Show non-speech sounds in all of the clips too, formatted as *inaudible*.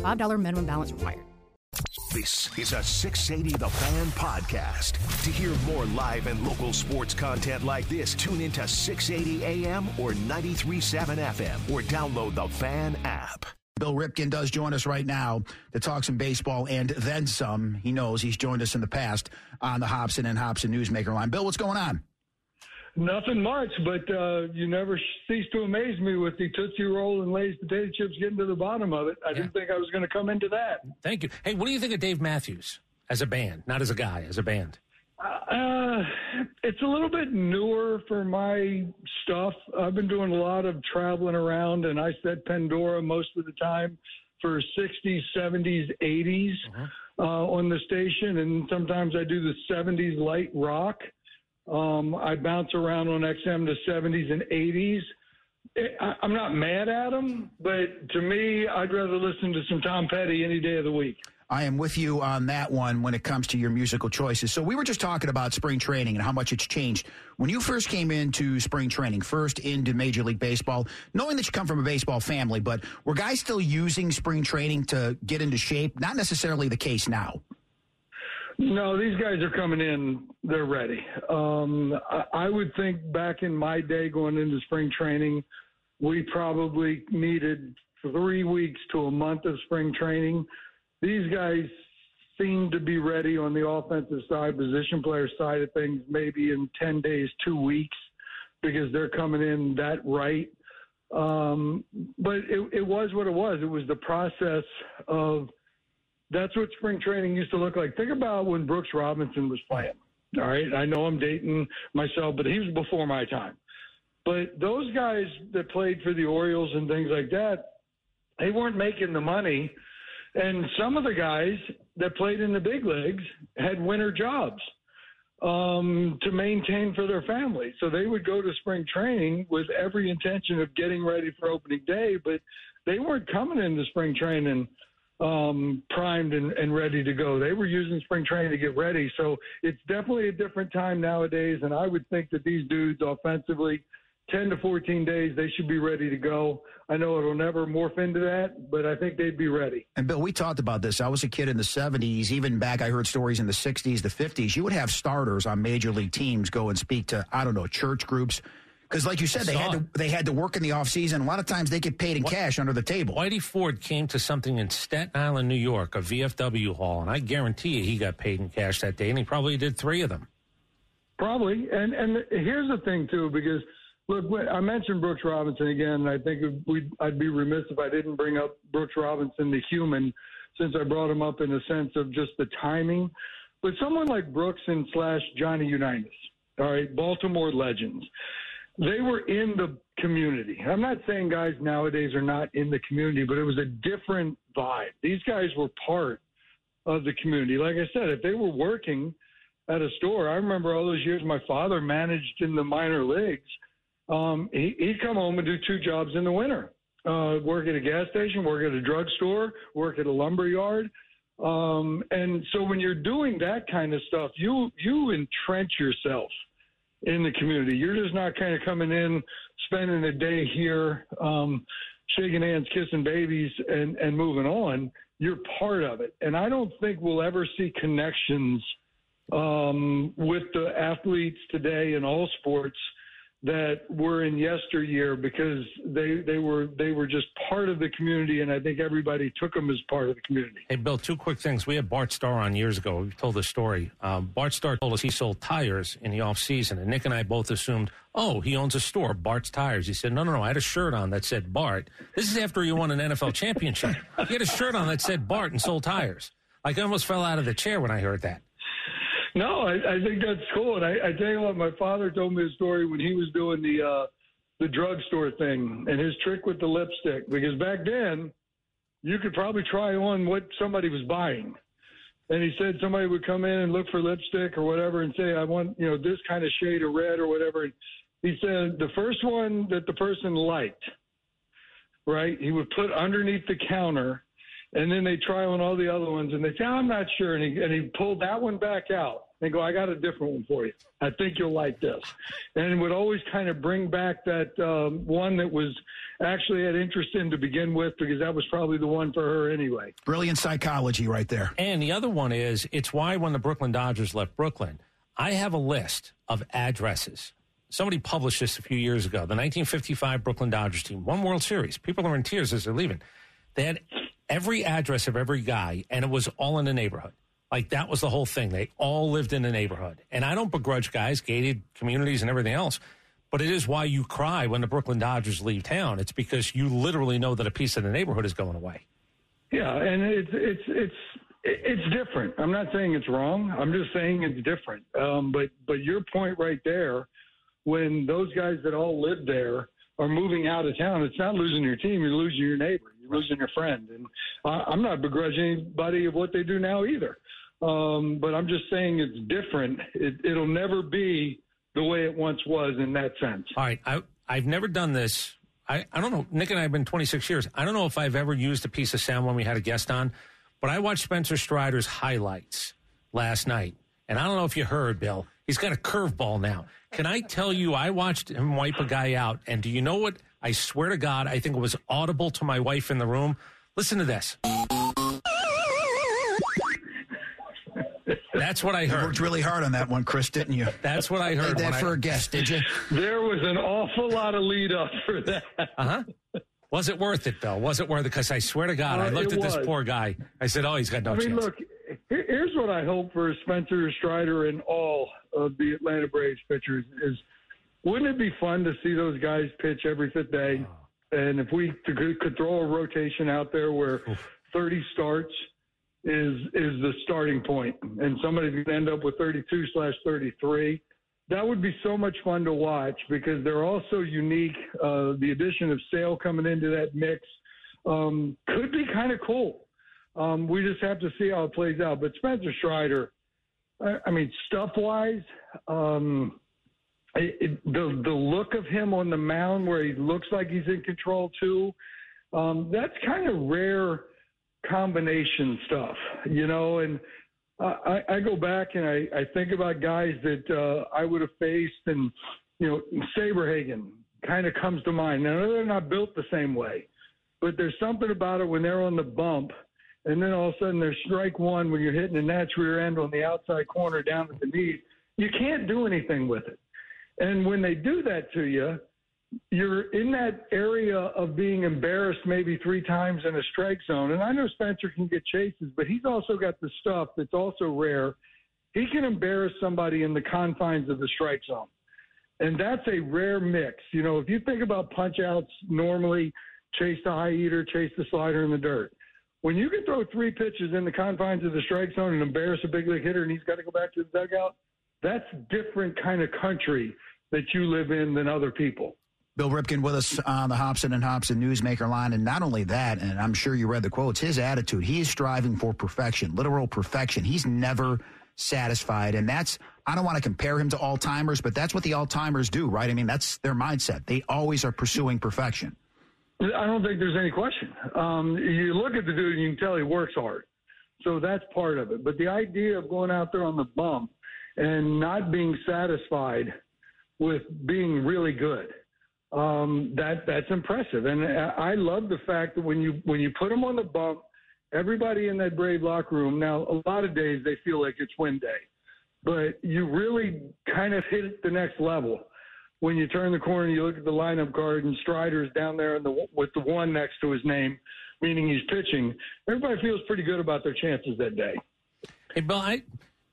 $5 minimum balance required. This is a 680 The Fan podcast. To hear more live and local sports content like this, tune into 680 AM or 93.7 FM or download the Fan app. Bill Ripken does join us right now to talk some baseball and then some. He knows he's joined us in the past on the Hobson and Hobson Newsmaker line. Bill, what's going on? Nothing much, but uh, you never cease to amaze me with the Tootsie Roll and Lay's potato chips getting to the bottom of it. I yeah. didn't think I was going to come into that. Thank you. Hey, what do you think of Dave Matthews as a band, not as a guy, as a band? Uh, it's a little bit newer for my stuff. I've been doing a lot of traveling around, and I said Pandora most of the time for 60s, 70s, 80s uh-huh. uh, on the station, and sometimes I do the 70s light rock. Um, I bounce around on XM to 70s and 80s. I, I'm not mad at them, but to me, I'd rather listen to some Tom Petty any day of the week. I am with you on that one when it comes to your musical choices. So we were just talking about spring training and how much it's changed. When you first came into spring training, first into Major League Baseball, knowing that you come from a baseball family, but were guys still using spring training to get into shape? Not necessarily the case now. No, these guys are coming in. They're ready. Um, I, I would think back in my day going into spring training, we probably needed three weeks to a month of spring training these guys seem to be ready on the offensive side, position player side of things, maybe in 10 days, two weeks, because they're coming in that right. Um, but it, it was what it was. It was the process of that's what spring training used to look like. Think about when Brooks Robinson was playing. All right. I know I'm dating myself, but he was before my time. But those guys that played for the Orioles and things like that, they weren't making the money and some of the guys that played in the big leagues had winter jobs um, to maintain for their families. So they would go to spring training with every intention of getting ready for opening day, but they weren't coming into spring training um, primed and, and ready to go. They were using spring training to get ready. So it's definitely a different time nowadays. And I would think that these dudes offensively – 10 to 14 days, they should be ready to go. I know it'll never morph into that, but I think they'd be ready. And Bill, we talked about this. I was a kid in the 70s, even back, I heard stories in the 60s, the 50s. You would have starters on major league teams go and speak to, I don't know, church groups. Because, like you said, they had to they had to work in the offseason. A lot of times they get paid in what, cash under the table. Whitey Ford came to something in Staten Island, New York, a VFW hall, and I guarantee you he got paid in cash that day, and he probably did three of them. Probably, and and here's the thing too, because – Look, I mentioned Brooks Robinson again. And I think we I'd be remiss if I didn't bring up Brooks Robinson, the human, since I brought him up in the sense of just the timing. But someone like Brooks and slash Johnny Unitas, all right, Baltimore legends, they were in the community. I'm not saying guys nowadays are not in the community, but it was a different vibe. These guys were part of the community. Like I said, if they were working at a store, I remember all those years my father managed in the minor leagues – um, he, he'd come home and do two jobs in the winter uh, work at a gas station, work at a drugstore, work at a lumber yard. Um, and so when you're doing that kind of stuff, you you entrench yourself in the community. You're just not kind of coming in, spending a day here, um, shaking hands, kissing babies, and and moving on. You're part of it, and I don't think we'll ever see connections um, with the athletes today in all sports that were in yesteryear because they they were they were just part of the community, and I think everybody took them as part of the community. Hey, Bill, two quick things. We had Bart Starr on years ago. We told the story. Um, Bart Starr told us he sold tires in the off season, and Nick and I both assumed, oh, he owns a store, Bart's Tires. He said, no, no, no. I had a shirt on that said Bart. This is after he won an NFL championship. He had a shirt on that said Bart and sold tires. Like I almost fell out of the chair when I heard that. No, I, I think that's cool. And I, I tell you what, my father told me a story when he was doing the uh, the drugstore thing and his trick with the lipstick. Because back then, you could probably try on what somebody was buying. And he said somebody would come in and look for lipstick or whatever and say, I want, you know, this kind of shade of red or whatever. And he said the first one that the person liked, right, he would put underneath the counter and then they try on all the other ones and they say, I'm not sure. And he, and he pulled that one back out and go, I got a different one for you. I think you'll like this. And it would always kind of bring back that um, one that was actually had interest in to begin with because that was probably the one for her anyway. Brilliant psychology right there. And the other one is it's why when the Brooklyn Dodgers left Brooklyn, I have a list of addresses. Somebody published this a few years ago. The 1955 Brooklyn Dodgers team won World Series. People are in tears as they're leaving. They had every address of every guy, and it was all in the neighborhood. Like that was the whole thing. They all lived in the neighborhood. And I don't begrudge guys, gated communities and everything else. But it is why you cry when the Brooklyn Dodgers leave town. It's because you literally know that a piece of the neighborhood is going away. Yeah, and it's it's it's it's different. I'm not saying it's wrong. I'm just saying it's different. Um, but but your point right there, when those guys that all live there are moving out of town, it's not losing your team. You're losing your neighbor. Losing your friend. And I, I'm not begrudging anybody of what they do now either. Um, but I'm just saying it's different. It, it'll never be the way it once was in that sense. All right. I, I've never done this. I, I don't know. Nick and I have been 26 years. I don't know if I've ever used a piece of sound when we had a guest on, but I watched Spencer Strider's highlights last night. And I don't know if you heard, Bill. He's got a curveball now. Can I tell you, I watched him wipe a guy out. And do you know what? I swear to God, I think it was audible to my wife in the room. Listen to this. That's what I heard. You heard. worked really hard on that one, Chris, didn't you? That's what I Did heard. that for I, a guest, did you? There was an awful lot of lead up for that. uh huh. Was it worth it though? Was it worth it? Because I swear to God, Uh, I looked it at this poor guy. I said, "Oh, he's got no I mean, chance." look, here's what I hope for Spencer Strider and all of the Atlanta Braves pitchers is wouldn't it be fun to see those guys pitch every fifth day? And if we could, throw a rotation out there where 30 starts is is the starting point, and somebody could end up with 32 slash 33. That would be so much fun to watch because they're all so unique. Uh, the addition of Sale coming into that mix um, could be kind of cool. Um, we just have to see how it plays out. But Spencer Strider, I, I mean, stuff wise, um, the the look of him on the mound where he looks like he's in control too, um, that's kind of rare combination stuff, you know. And I, I go back and I, I think about guys that uh, I would have faced, and you know, Saberhagen kind of comes to mind. Now they're not built the same way, but there's something about it when they're on the bump, and then all of a sudden there's strike one when you're hitting the Nats rear end on the outside corner down at the knees. You can't do anything with it. And when they do that to you, you're in that area of being embarrassed maybe three times in a strike zone. And I know Spencer can get chases, but he's also got the stuff that's also rare. He can embarrass somebody in the confines of the strike zone. And that's a rare mix. You know, if you think about punch outs normally, chase the high eater, chase the slider in the dirt. When you can throw three pitches in the confines of the strike zone and embarrass a big league hitter and he's got to go back to the dugout, that's different kind of country that you live in than other people. Bill Ripken with us on the Hobson and Hobson Newsmaker line. And not only that, and I'm sure you read the quotes, his attitude, he is striving for perfection, literal perfection. He's never satisfied. And that's, I don't want to compare him to all timers, but that's what the all timers do, right? I mean, that's their mindset. They always are pursuing perfection. I don't think there's any question. Um, you look at the dude and you can tell he works hard. So that's part of it. But the idea of going out there on the bump and not being satisfied with being really good, um, that that's impressive. And I love the fact that when you when you put them on the bump, everybody in that Brave locker room. Now, a lot of days they feel like it's win day, but you really kind of hit the next level when you turn the corner you look at the lineup card and Strider's down there the, with the one next to his name, meaning he's pitching. Everybody feels pretty good about their chances that day. Hey, Bill, I,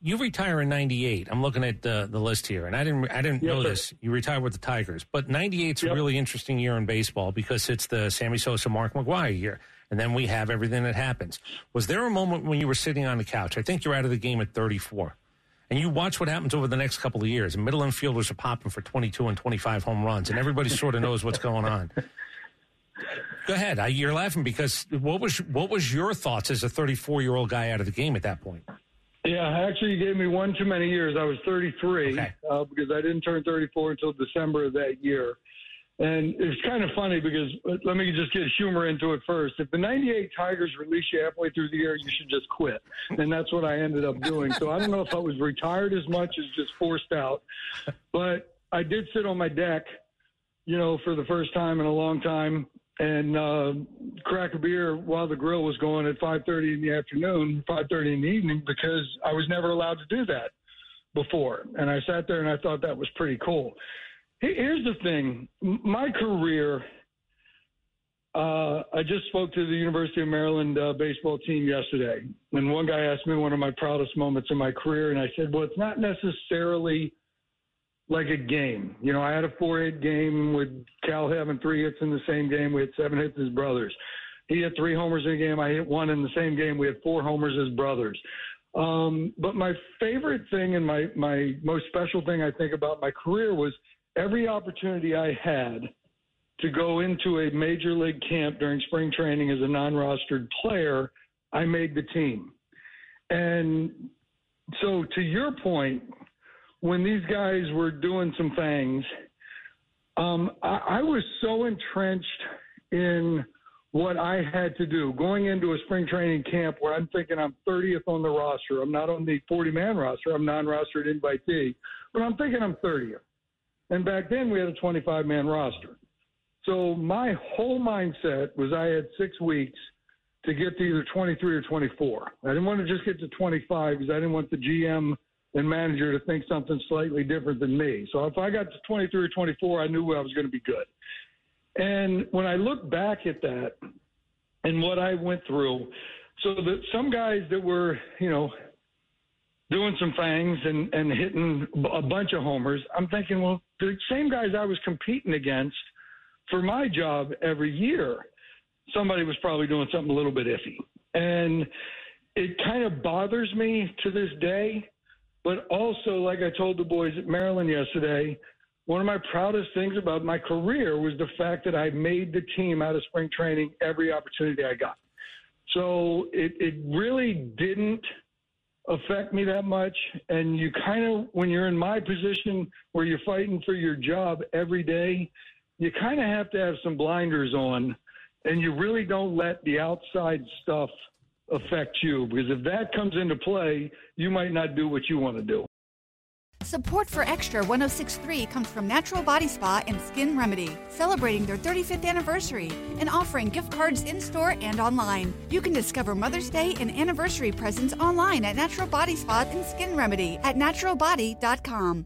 you retire in '98. I'm looking at the the list here, and I didn't I didn't know this. You retired with the Tigers, but '98's a Yep. really interesting year in baseball because it's the Sammy Sosa, Mark McGwire year, and then we have everything that happens. Was there a moment when you were sitting on the couch? I think you're out of the game at 34. And you watch what happens over the next couple of years. And middle infielders are popping for 22 and 25 home runs, and everybody sort of knows what's going on. *laughs* Go ahead. I, you're laughing because what was what was your thoughts as a 34 year old guy out of the game at that point? Yeah, actually, you gave me one too many years. I was 33 Okay. uh, because I didn't turn 34 until December of that year. And it's kind of funny because let me just get humor into it first. If the 98 Tigers release you halfway through the year, you should just quit. And that's what I ended up doing. So I don't know if I was retired as much as just forced out. But I did sit on my deck, you know, for the first time in a long time and uh, crack a beer while the grill was going at 5:30 in the afternoon, 5:30 in the evening, because I was never allowed to do that before. And I sat there and I thought that was pretty cool. Here's the thing: my career. Uh, I just spoke to the University of Maryland uh, baseball team yesterday, and one guy asked me one of my proudest moments in my career, and I said, "Well, it's not necessarily." Like a game. You know, I had a four hit game with Cal having three hits in the same game. We had seven hits as brothers. He had three homers in a game. I hit one in the same game. We had four homers as brothers. Um, but my favorite thing and my, my most special thing I think about my career was every opportunity I had to go into a major league camp during spring training as a non rostered player, I made the team. And so, to your point, when these guys were doing some things, um, I, I was so entrenched in what I had to do going into a spring training camp where I'm thinking I'm 30th on the roster. I'm not on the 40 man roster. I'm non rostered invitee, but I'm thinking I'm 30th. And back then we had a 25 man roster. So my whole mindset was I had six weeks to get to either 23 or 24. I didn't want to just get to 25 because I didn't want the GM and manager to think something slightly different than me. So if I got to 23 or 24, I knew I was going to be good. And when I look back at that and what I went through, so that some guys that were, you know, doing some things and, and hitting a bunch of homers, I'm thinking, well, the same guys I was competing against for my job every year, somebody was probably doing something a little bit iffy. And it kind of bothers me to this day. But also, like I told the boys at Maryland yesterday, one of my proudest things about my career was the fact that I made the team out of spring training every opportunity I got. So it, it really didn't affect me that much. And you kind of, when you're in my position where you're fighting for your job every day, you kind of have to have some blinders on and you really don't let the outside stuff affect you because if that comes into play, you might not do what you want to do. Support for Extra 1063 comes from Natural Body Spa and Skin Remedy, celebrating their 35th anniversary and offering gift cards in store and online. You can discover Mother's Day and anniversary presents online at Natural Body Spa and Skin Remedy at naturalbody.com.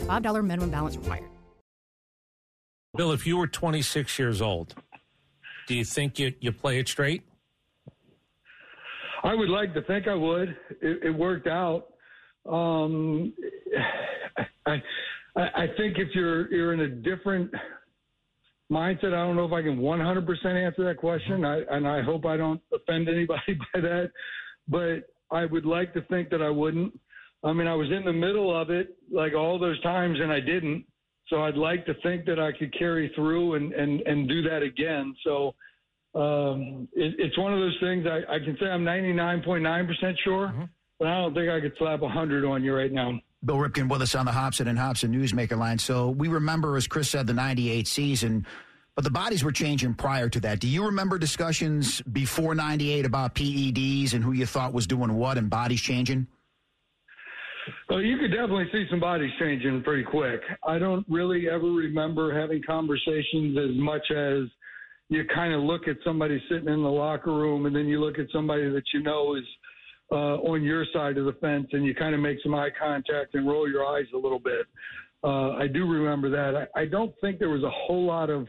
$5 minimum balance required. Bill, if you were 26 years old, do you think you, you play it straight? I would like to think I would. It, it worked out. Um, I, I I think if you're you're in a different mindset, I don't know if I can 100% answer that question. I, and I hope I don't offend anybody *laughs* by that. But I would like to think that I wouldn't. I mean, I was in the middle of it like all those times, and I didn't. So I'd like to think that I could carry through and and and do that again. So um, it, it's one of those things. I, I can say I'm 99.9 percent sure, but I don't think I could slap 100 on you right now. Bill Ripken with us on the Hobson and Hobson Newsmaker line. So we remember, as Chris said, the 98 season, but the bodies were changing prior to that. Do you remember discussions before 98 about PEDs and who you thought was doing what and bodies changing? Well, you could definitely see some bodies changing pretty quick. I don't really ever remember having conversations as much as you kind of look at somebody sitting in the locker room and then you look at somebody that you know is uh, on your side of the fence and you kind of make some eye contact and roll your eyes a little bit. Uh, I do remember that. I, I don't think there was a whole lot of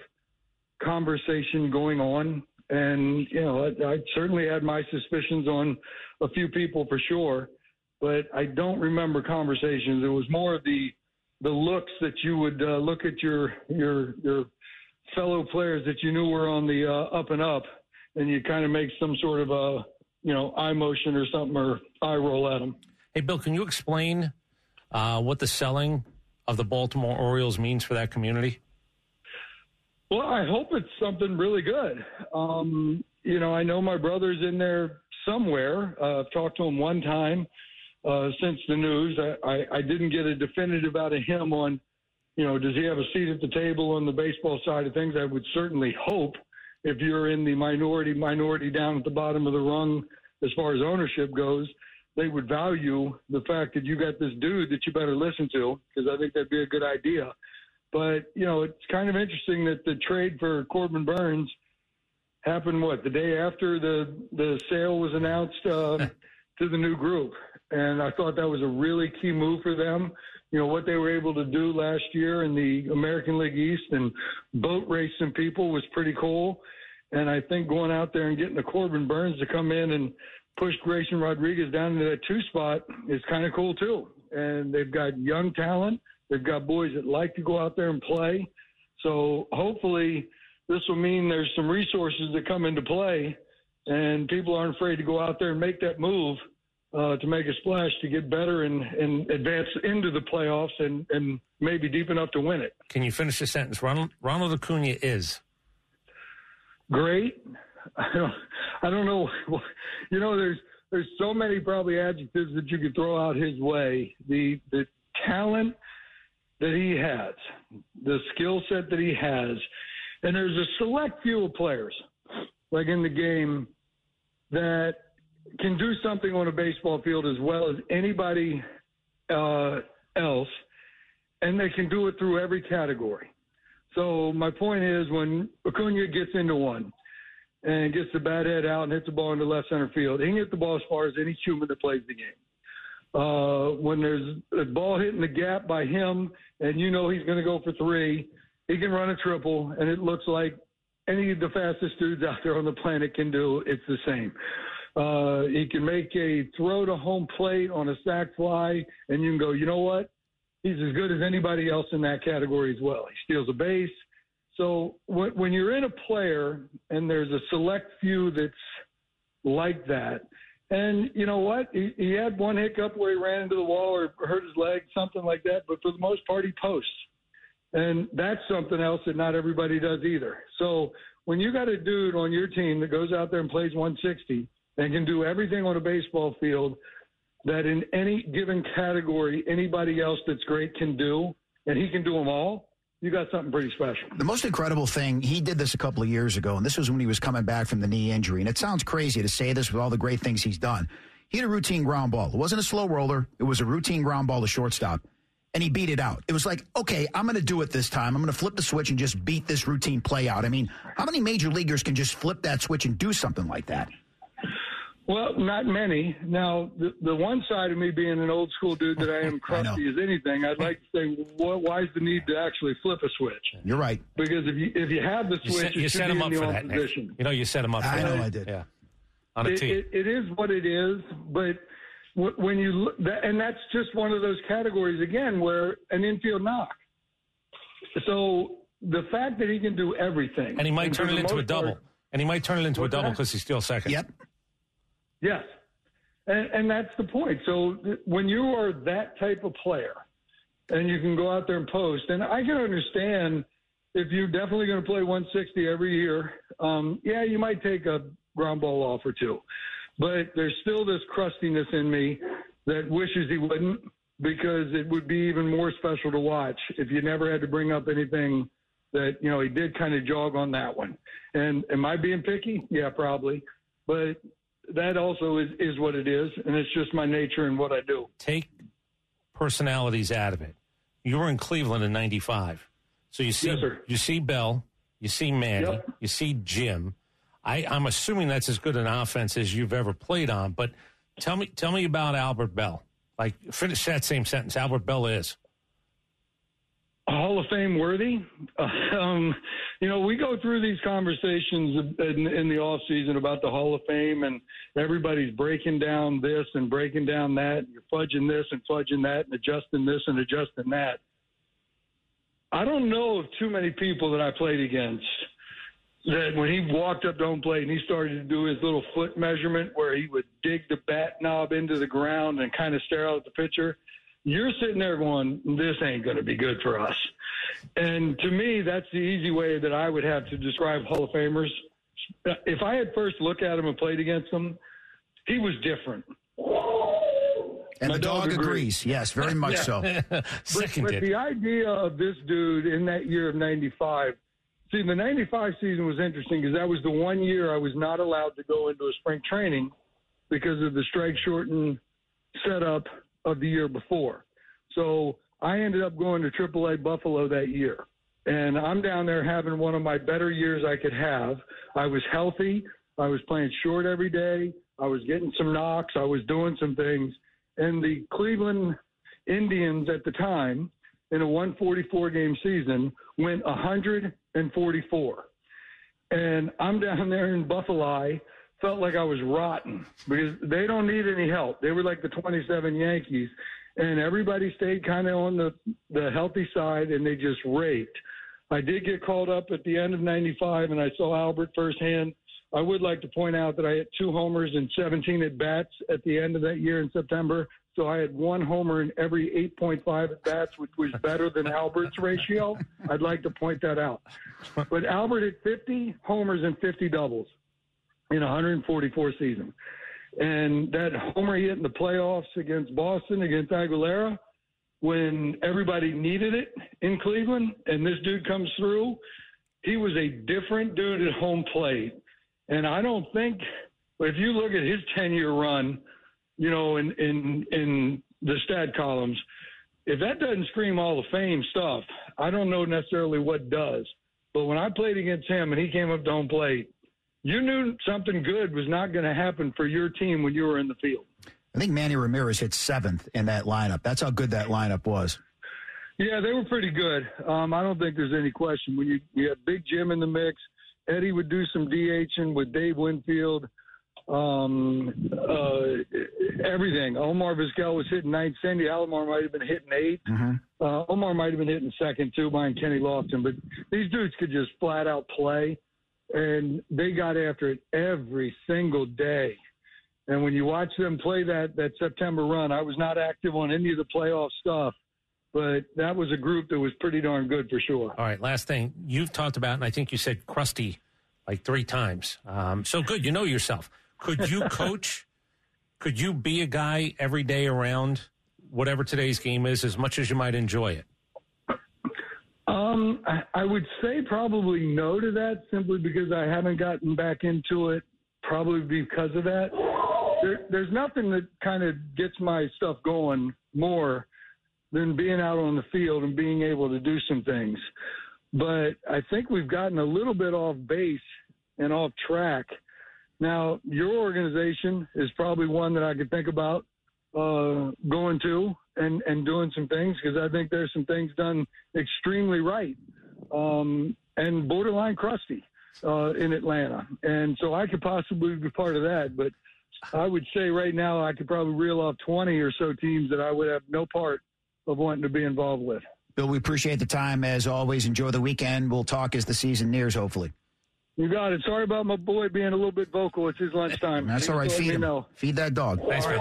conversation going on. And, you know, I, I certainly had my suspicions on a few people for sure, but I don't remember conversations. It was more of the, the looks that you would uh, look at your, your, your fellow players that you knew were on the uh, up and up, and you kind of make some sort of a, you know, eye motion or something or eye roll at them. Hey, Bill, can you explain uh, what the selling of the Baltimore Orioles means for that community? Well, I hope it's something really good. Um, you know, I know my brother's in there somewhere. Uh, I've talked to him one time uh, since the news. I, I, I didn't get a definitive out of him on, you know, does he have a seat at the table on the baseball side of things? I would certainly hope if you're in the minority, minority down at the bottom of the rung as far as ownership goes, they would value the fact that you got this dude that you better listen to because I think that'd be a good idea. But you know, it's kind of interesting that the trade for Corbin Burnes happened what the day after the the sale was announced uh, *laughs* to the new group, and I thought that was a really key move for them. You know what they were able to do last year in the American League East and boat racing people was pretty cool. And I think going out there and getting the Corbin Burnes to come in and push Grayson Rodriguez down into that two spot is kind of cool too. And they've got young talent. They've got boys that like to go out there and play. So hopefully this will mean there's some resources that come into play and people aren't afraid to go out there and make that move uh, to make a splash to get better and, and advance into the playoffs and, and maybe deep enough to win it. Can you finish the sentence? Ronald, Ronald Acuna is great. I don't, I don't know. *laughs* You know, there's there's so many probably adjectives that you could throw out his way. The the talent that he has, the skill set that he has, and there's a select few of players like in the game that can do something on a baseball field as well as anybody uh, else, and they can do it through every category. So my point is, when Acuna gets into one and gets the bat head out and hits the ball into left center field, he can hit the ball as far as any human that plays the game. Uh, when there's a ball hitting the gap by him, and you know he's going to go for three, he can run a triple, and it looks like any of the fastest dudes out there on the planet can do. It's the same. Uh, he can make a throw to home plate on a sac fly, and you can go, you know what? he's as good as anybody else in that category as well. He steals a base. So when, when you're in a player and there's a select few that's like that, and you know what? He, he had one hiccup where he ran into the wall or hurt his leg, something like that. But for the most part, he posts. And that's something else that not everybody does either. So when you got a dude on your team that goes out there and plays 160 and can do everything on a baseball field that in any given category, anybody else that's great can do, and he can do them all, you got something pretty special. The most incredible thing, he did this a couple of years ago, and this was when he was coming back from the knee injury. And it sounds crazy to say this with all the great things he's done. He had a routine ground ball. It wasn't a slow roller, it was a routine ground ball to shortstop. And he beat it out. It was like, okay, I'm going to do it this time. I'm going to flip the switch and just beat this routine play out. I mean, how many major leaguers can just flip that switch and do something like that? Well, not many. Now, the, the one side of me being an old school dude that I am *laughs* crusty as anything, I'd like to say, well, why is the need to actually flip a switch? You're right. Because if you if you have the switch, you set, you set him up for that. Position. You know, you set him up. For I that. know I did. Yeah, on a it, team. It, it is what it is, but when you look, and that's just one of those categories again where an infield knock. So the fact that he can do everything, and he might and turn it into a double, part, and he might turn it into a double because he's still second. Yep. Yes. And, and that's the point. So when you are that type of player and you can go out there and post, and I can understand if you're definitely going to play 160 every year, um, yeah, you might take a ground ball off or two. But there's still this crustiness in me that wishes he wouldn't because it would be even more special to watch if you never had to bring up anything that, you know, he did kind of jog on that one. And am I being picky? Yeah, probably. But that also is, is what it is, and it's just my nature and what I do. Take personalities out of it. You were in Cleveland in '95, so you see Yes, you see Belle, you see Manny, Yep. you see Jim. I, I'm assuming that's as good an offense as you've ever played on. But tell me tell me about Albert Belle. Like finish that same sentence. Albert Belle is. Hall of Fame worthy. *laughs* Um, you know, we go through these conversations in, in the off season about the Hall of Fame, and everybody's breaking down this and breaking down that. You're fudging this and fudging that, and adjusting this and adjusting that. I don't know of too many people that I played against that when he walked up to home plate and he started to do his little foot measurement where he would dig the bat knob into the ground and kind of stare out at the pitcher you're sitting there going, this ain't going to be good for us. And to me, that's the easy way that I would have to describe Hall of Famers. If I had first looked at him and played against him, he was different. And My the dog, dog agrees. agrees. Yes, very much so. *laughs* *laughs* But, Seconded. but the idea of this dude in that year of 95, see, the 95 season was interesting because that was the one year I was not allowed to go into a spring training because of the strike shortened setup of the year before. So I ended up going to AAA Buffalo that year. And I'm down there having one of my better years I could have. I was healthy. I was playing short every day. I was getting some knocks. I was doing some things. And the Cleveland Indians at the time, in a 144 game season, went 144. And I'm down there in Buffalo felt like I was rotten because they don't need any help. They were like the 27 Yankees, and everybody stayed kind of on the the healthy side, and they just raked. I did get called up at the end of '95, and I saw Albert firsthand. I would like to point out that I hit two homers and 17 at bats at the end of that year in September. So I had one homer in every 8.5 at bats, which was better than Albert's ratio. I'd like to point that out. But Albert hit 50 homers and 50 doubles in 144 season. And that homer hit in the playoffs against Boston, against Aguilera, when everybody needed it in Cleveland, and this dude comes through, he was a different dude at home plate. And I don't think, if you look at his 10 year run, you know, in, in, in the stat columns, if that doesn't scream Hall of Fame stuff, I don't know necessarily what does. But when I played against him and he came up to home plate, you knew something good was not going to happen for your team when you were in the field. I think Manny Ramirez hit seventh in that lineup. That's how good that lineup was. Yeah, they were pretty good. Um, I don't think there's any question. When you, you had Big Jim in the mix, Eddie would do some DHing with Dave Winfield. Um, uh, everything. Omar Vizquel was hitting ninth. Sandy Alomar might have been hitting 8 Mm-hmm. Uh, Omar might have been hitting second too behind Kenny Lofton. But these dudes could just flat out play, and they got after it every single day. And when you watch them play that that September run, I was not active on any of the playoff stuff, but that was a group that was pretty darn good for sure. All right, last thing you've talked about, and I think you said crusty like three times. Um, so good, you know yourself. Could you *laughs* coach? could you be a guy every day around whatever today's game is, as much as you might enjoy it? Um, I, I would say probably no to that simply because I haven't gotten back into it. Probably because of that. There, there's nothing that kind of gets my stuff going more than being out on the field and being able to do some things. But I think we've gotten a little bit off base and off track. Now, your organization is probably one that I could think about uh, going to and, and doing some things because I think there's some things done extremely right um, and borderline crusty uh, in Atlanta. And so I could possibly be part of that. But I would say right now I could probably reel off 20 or so teams that I would have no part of wanting to be involved with. Bill, we appreciate the time as always. Enjoy the weekend. We'll talk as the season nears, hopefully. You got it. Sorry about my boy being a little bit vocal. It's his lunchtime. That's all right. Thanks for letting Feed him. know. Feed that dog. Thanks, man.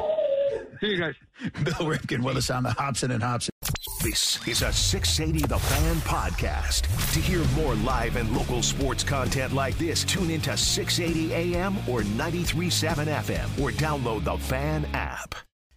See you guys. Bill Ripken with us on the Hobson and Hobson. This is a 680 The Fan podcast. To hear more live and local sports content like this, tune into 680 AM or 93.7 FM or download the Fan app.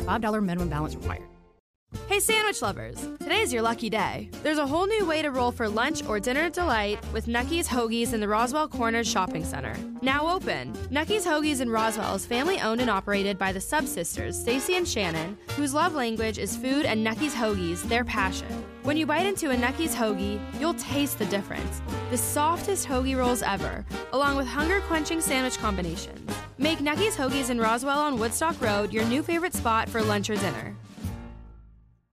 a $5 minimum balance required. Hey, sandwich lovers! Today's your lucky day. There's a whole new way to roll for lunch or dinner delight with Nucky's Hoagies in the Roswell Corners Shopping Center. Now open. Nucky's Hoagies in Roswell is family owned and operated by the Sub Sisters, Stacy and Shannon, whose love language is food and Nucky's Hoagies, their passion. When you bite into a Nucky's Hoagie, you'll taste the difference. The softest hoagie rolls ever, along with hunger quenching sandwich combinations. Make Nucky's Hoagies in Roswell on Woodstock Road your new favorite spot for lunch or dinner.